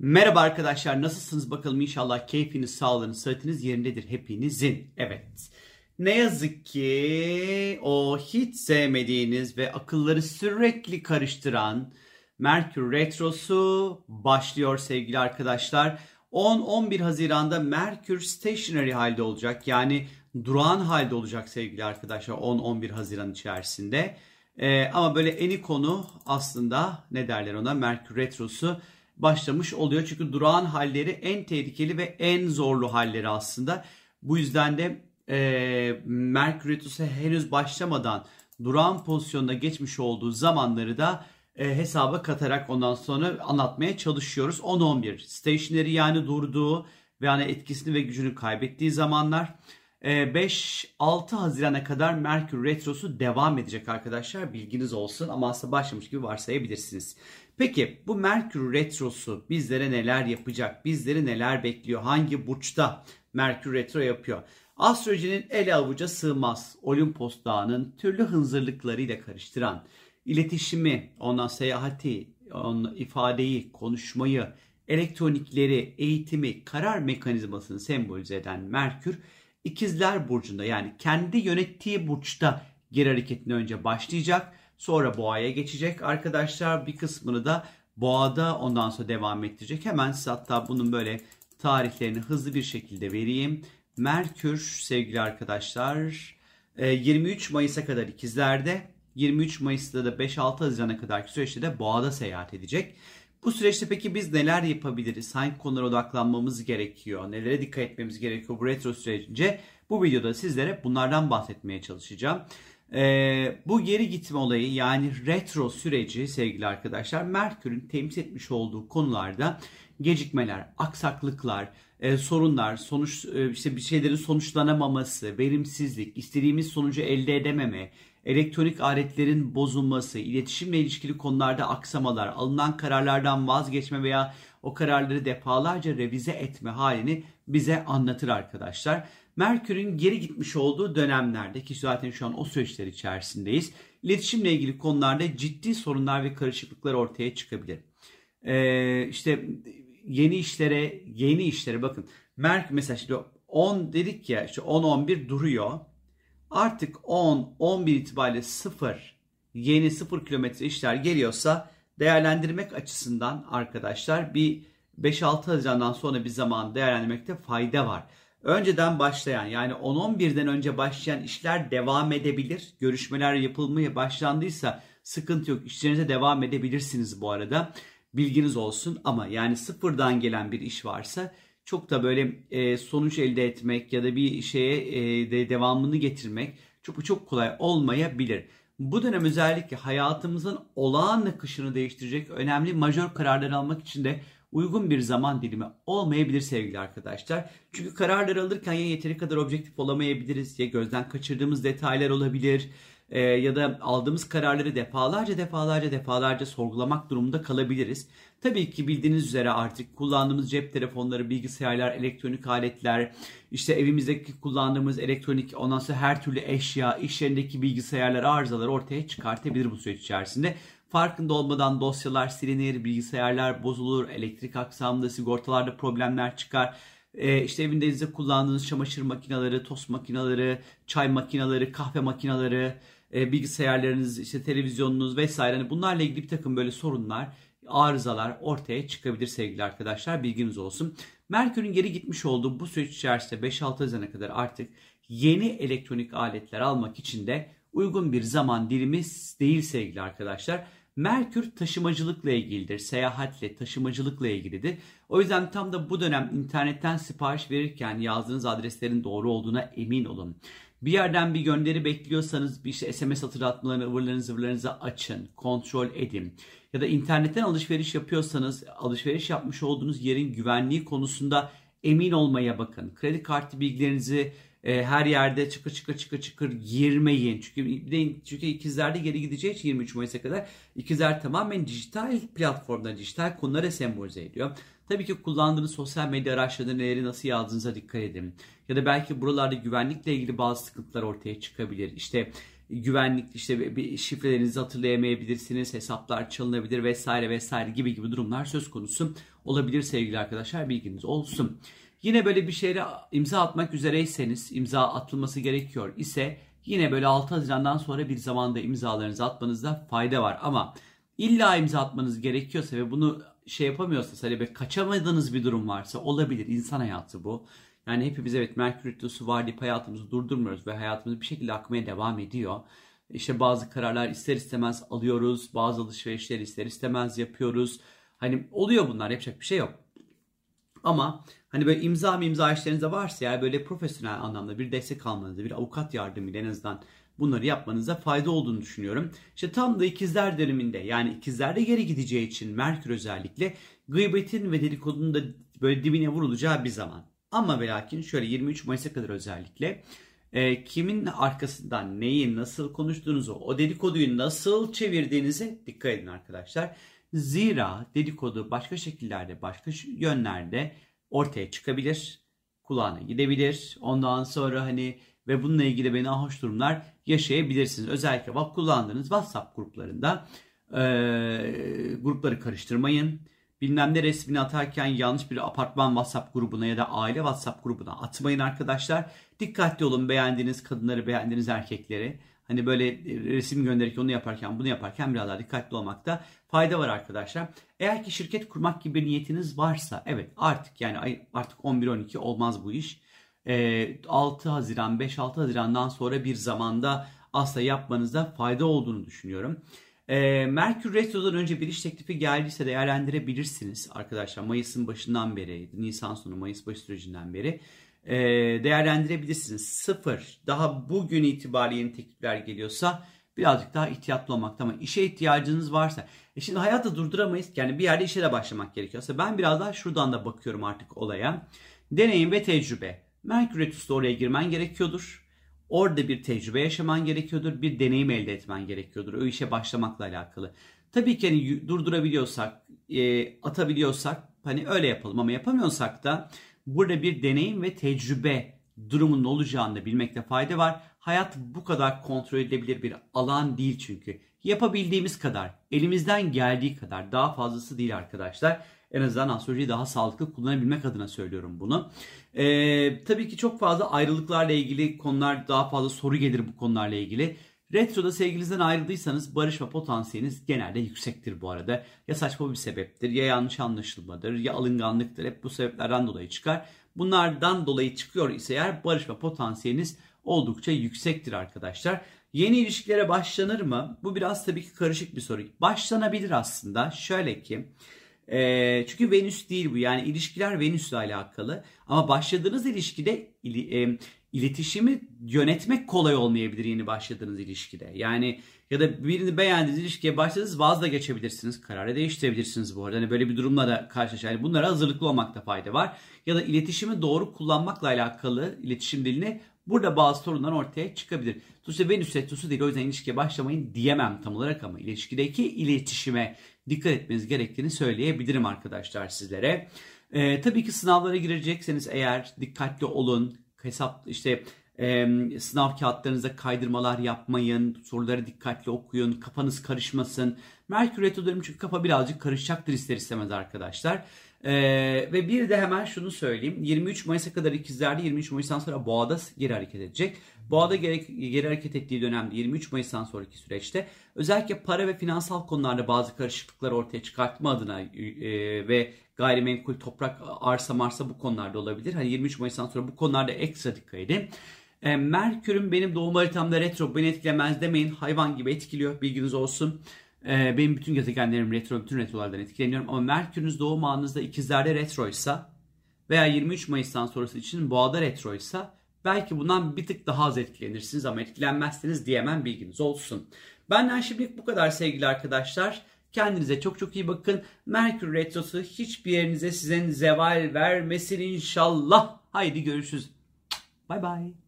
Merhaba arkadaşlar nasılsınız bakalım inşallah keyfiniz, sağlığınız, sıhhatiniz yerindedir hepinizin. Evet. Ne yazık ki o hiç sevmediğiniz ve akılları sürekli karıştıran Merkür Retrosu başlıyor sevgili arkadaşlar. 10-11 Haziran'da Merkür stationary halde olacak. Yani durağan halde olacak sevgili arkadaşlar 10-11 Haziran içerisinde. Ee, ama böyle eni konu aslında ne derler ona Merkür Retrosu başlamış oluyor. Çünkü durağan halleri en tehlikeli ve en zorlu halleri aslında. Bu yüzden de e, Merkür Retrosu henüz başlamadan durağan pozisyonda geçmiş olduğu zamanları da e, hesaba katarak ondan sonra anlatmaya çalışıyoruz. 10-11 stationary yani durduğu ve yani etkisini ve gücünü kaybettiği zamanlar. 5-6 e, Haziran'a kadar Merkür Retrosu devam edecek arkadaşlar. Bilginiz olsun ama aslında başlamış gibi varsayabilirsiniz. Peki bu Merkür Retrosu bizlere neler yapacak? Bizleri neler bekliyor? Hangi burçta Merkür Retro yapıyor? Astrolojinin ele avuca sığmaz. Olimpos Dağı'nın türlü hınzırlıklarıyla karıştıran, iletişimi, ondan seyahati, onun ifadeyi, konuşmayı, elektronikleri, eğitimi, karar mekanizmasını sembolize eden Merkür, İkizler Burcu'nda yani kendi yönettiği burçta geri hareketine önce başlayacak. Sonra boğaya geçecek arkadaşlar. Bir kısmını da boğada ondan sonra devam ettirecek. Hemen size hatta bunun böyle tarihlerini hızlı bir şekilde vereyim. Merkür sevgili arkadaşlar 23 e, Mayıs'a kadar ikizlerde 23 Mayıs'ta da 5-6 Haziran'a kadarki süreçte de boğada seyahat edecek. Bu süreçte peki biz neler yapabiliriz? Hangi konulara odaklanmamız gerekiyor? Nelere dikkat etmemiz gerekiyor bu retro sürecince? Bu videoda sizlere bunlardan bahsetmeye çalışacağım. Ee, bu geri gitme olayı yani retro süreci sevgili arkadaşlar Merkür'ün temsil etmiş olduğu konularda gecikmeler, aksaklıklar, e, sorunlar, sonuç e, işte bir şeylerin sonuçlanamaması, verimsizlik, istediğimiz sonucu elde edememe, elektronik aletlerin bozulması, iletişimle ilişkili konularda aksamalar, alınan kararlardan vazgeçme veya o kararları defalarca revize etme halini bize anlatır arkadaşlar. Merkür'ün geri gitmiş olduğu dönemlerde ki zaten şu an o süreçler içerisindeyiz. İletişimle ilgili konularda ciddi sorunlar ve karışıklıklar ortaya çıkabilir. Ee, işte yeni işlere, yeni işlere bakın. Merkür mesela şimdi 10 dedik ya işte 10-11 duruyor. Artık 10-11 itibariyle 0 yeni 0 kilometre işler geliyorsa değerlendirmek açısından arkadaşlar bir 5-6 Haziran'dan sonra bir zaman değerlendirmekte fayda var. Önceden başlayan yani 10-11'den önce başlayan işler devam edebilir. Görüşmeler yapılmaya başlandıysa sıkıntı yok. İşlerinize devam edebilirsiniz bu arada. Bilginiz olsun ama yani sıfırdan gelen bir iş varsa çok da böyle e, sonuç elde etmek ya da bir şeye e, de devamını getirmek çok çok kolay olmayabilir. Bu dönem özellikle hayatımızın olağan akışını değiştirecek önemli majör kararlar almak için de uygun bir zaman dilimi olmayabilir sevgili arkadaşlar. Çünkü kararlar alırken ya yeteri kadar objektif olamayabiliriz ya gözden kaçırdığımız detaylar olabilir e, ya da aldığımız kararları defalarca defalarca defalarca sorgulamak durumunda kalabiliriz. Tabii ki bildiğiniz üzere artık kullandığımız cep telefonları, bilgisayarlar, elektronik aletler, işte evimizdeki kullandığımız elektronik ondan sonra her türlü eşya, iş yerindeki bilgisayarlar arızaları ortaya çıkartabilir bu süreç içerisinde. Farkında olmadan dosyalar silinir, bilgisayarlar bozulur, elektrik aksamında, sigortalarda problemler çıkar. Ee, işte evinizde kullandığınız çamaşır makineleri, tost makineleri, çay makineleri, kahve makineleri, e, bilgisayarlarınız, işte televizyonunuz vesaire hani bunlarla ilgili bir takım böyle sorunlar, arızalar ortaya çıkabilir sevgili arkadaşlar. Bilginiz olsun. Merkür'ün geri gitmiş olduğu bu süreç içerisinde 5-6 Haziran'a kadar artık yeni elektronik aletler almak için de uygun bir zaman dilimi değil sevgili arkadaşlar. Merkür taşımacılıkla ilgilidir. Seyahatle, taşımacılıkla ilgilidir. O yüzden tam da bu dönem internetten sipariş verirken yazdığınız adreslerin doğru olduğuna emin olun. Bir yerden bir gönderi bekliyorsanız bir işte SMS hatırlatmalarını, ıvırlarınızı zıvırlarınızı açın, kontrol edin. Ya da internetten alışveriş yapıyorsanız alışveriş yapmış olduğunuz yerin güvenliği konusunda emin olmaya bakın. Kredi kartı bilgilerinizi e, her yerde çıkır çıkır çıkır çıkır girmeyin. Çünkü de, çünkü ikizlerde geri gideceği için 23 Mayıs'a kadar ikizler tamamen dijital platformda, dijital konulara sembolize ediyor. Tabii ki kullandığınız sosyal medya araçlarında neleri nasıl yazdığınıza dikkat edin. Ya da belki buralarda güvenlikle ilgili bazı sıkıntılar ortaya çıkabilir. İşte güvenlik işte bir şifrelerinizi hatırlayamayabilirsiniz, hesaplar çalınabilir vesaire vesaire gibi gibi durumlar söz konusu olabilir sevgili arkadaşlar bilginiz olsun. Yine böyle bir şeyle imza atmak üzereyseniz, imza atılması gerekiyor ise yine böyle 6 Haziran'dan sonra bir zamanda imzalarınızı atmanızda fayda var. Ama illa imza atmanız gerekiyorsa ve bunu şey yapamıyorsanız hani böyle kaçamadığınız bir durum varsa olabilir. İnsan hayatı bu. Yani hepimiz evet Merkür Retrosu var deyip hayatımızı durdurmuyoruz ve hayatımız bir şekilde akmaya devam ediyor. İşte bazı kararlar ister istemez alıyoruz, bazı alışverişleri ister istemez yapıyoruz. Hani oluyor bunlar yapacak bir şey yok. Ama hani böyle imza mı imza işlerinizde varsa yani böyle profesyonel anlamda bir destek almanızda bir avukat yardımıyla en azından bunları yapmanıza fayda olduğunu düşünüyorum. İşte tam da ikizler döneminde yani ikizlerde geri gideceği için Merkür özellikle gıybetin ve dedikodunun da böyle dibine vurulacağı bir zaman. Ama ve lakin şöyle 23 Mayıs'a kadar özellikle e, kimin arkasından neyi nasıl konuştuğunuzu, o dedikoduyu nasıl çevirdiğinize dikkat edin arkadaşlar. Zira dedikodu başka şekillerde, başka yönlerde ortaya çıkabilir, kulağına gidebilir. Ondan sonra hani ve bununla ilgili beni hoş durumlar yaşayabilirsiniz. Özellikle bak kullandığınız WhatsApp gruplarında e, grupları karıştırmayın bilmem ne resmini atarken yanlış bir apartman WhatsApp grubuna ya da aile WhatsApp grubuna atmayın arkadaşlar. Dikkatli olun beğendiğiniz kadınları, beğendiğiniz erkekleri. Hani böyle resim gönderirken onu yaparken bunu yaparken biraz daha dikkatli olmakta fayda var arkadaşlar. Eğer ki şirket kurmak gibi bir niyetiniz varsa evet artık yani artık 11-12 olmaz bu iş. 6 Haziran 5-6 Haziran'dan sonra bir zamanda asla yapmanızda fayda olduğunu düşünüyorum. E, Merkür Retro'dan önce bir iş teklifi geldiyse değerlendirebilirsiniz arkadaşlar. Mayıs'ın başından beri, Nisan sonu Mayıs başı sürecinden beri e, değerlendirebilirsiniz. Sıfır, daha bugün itibariyle yeni teklifler geliyorsa birazcık daha ihtiyatlı olmakta ama işe ihtiyacınız varsa. E şimdi hayatı durduramayız. Yani bir yerde işe de başlamak gerekiyorsa ben biraz daha şuradan da bakıyorum artık olaya. Deneyim ve tecrübe. Merkür Retro'da oraya girmen gerekiyordur. Orada bir tecrübe yaşaman gerekiyordur, bir deneyim elde etmen gerekiyordur o işe başlamakla alakalı. Tabii ki hani durdurabiliyorsak, e, atabiliyorsak hani öyle yapalım ama yapamıyorsak da burada bir deneyim ve tecrübe durumunun olacağını bilmekte fayda var. Hayat bu kadar kontrol edilebilir bir alan değil çünkü. Yapabildiğimiz kadar, elimizden geldiği kadar daha fazlası değil arkadaşlar. En azından astrolojiyi daha sağlıklı kullanabilmek adına söylüyorum bunu. Ee, tabii ki çok fazla ayrılıklarla ilgili konular daha fazla soru gelir bu konularla ilgili. Retroda sevgilinizden ayrıldıysanız barışma potansiyeliniz genelde yüksektir bu arada. Ya saçma bir sebeptir ya yanlış anlaşılmadır ya alınganlıktır. Hep bu sebeplerden dolayı çıkar. Bunlardan dolayı çıkıyor ise eğer barışma potansiyeliniz oldukça yüksektir arkadaşlar. Yeni ilişkilere başlanır mı? Bu biraz tabii ki karışık bir soru. Başlanabilir aslında. Şöyle ki e, çünkü Venüs değil bu. Yani ilişkiler Venüs'le alakalı. Ama başladığınız ilişkide e, iletişimi yönetmek kolay olmayabilir yeni başladığınız ilişkide. Yani ya da birini beğendiğiniz ilişkiye başladınız vaz da geçebilirsiniz. Kararı değiştirebilirsiniz bu arada. Hani böyle bir durumla da karşılaşır. Yani bunlara hazırlıklı olmakta fayda var. Ya da iletişimi doğru kullanmakla alakalı iletişim dilini Burada bazı sorunlar ortaya çıkabilir. Dolayısıyla Venüs retrosu değil o yüzden ilişkiye başlamayın diyemem tam olarak ama ilişkideki iletişime dikkat etmeniz gerektiğini söyleyebilirim arkadaşlar sizlere. Ee, tabii ki sınavlara girecekseniz eğer dikkatli olun. Hesap işte e, sınav kağıtlarınıza kaydırmalar yapmayın. Soruları dikkatli okuyun. Kafanız karışmasın. Merkür Retro dönemi çünkü kafa birazcık karışacaktır ister istemez arkadaşlar. Ee, ve bir de hemen şunu söyleyeyim. 23 Mayıs'a kadar ikizlerde 23 Mayıs'tan sonra Boğa'da geri hareket edecek. Boğa'da geri, geri hareket ettiği dönemde 23 Mayıs'tan sonraki süreçte özellikle para ve finansal konularda bazı karışıklıklar ortaya çıkartma adına e, ve gayrimenkul, toprak, arsa, marsa bu konularda olabilir. Hani 23 Mayıs'tan sonra bu konularda ekstra dikkat edin. E, Merkür'ün benim doğum haritamda retro beni etkilemez demeyin. Hayvan gibi etkiliyor bilginiz olsun. Ee, benim bütün gezegenlerim retro, bütün retrolardan etkileniyorum. Ama Merkür'ünüz doğum anınızda ikizlerde retroysa veya 23 Mayıs'tan sonrası için boğada retroysa belki bundan bir tık daha az etkilenirsiniz ama etkilenmezseniz diyemem bilginiz olsun. Benden şimdilik bu kadar sevgili arkadaşlar. Kendinize çok çok iyi bakın. Merkür Retrosu hiçbir yerinize sizin zeval vermesin inşallah. Haydi görüşürüz. Bay bay.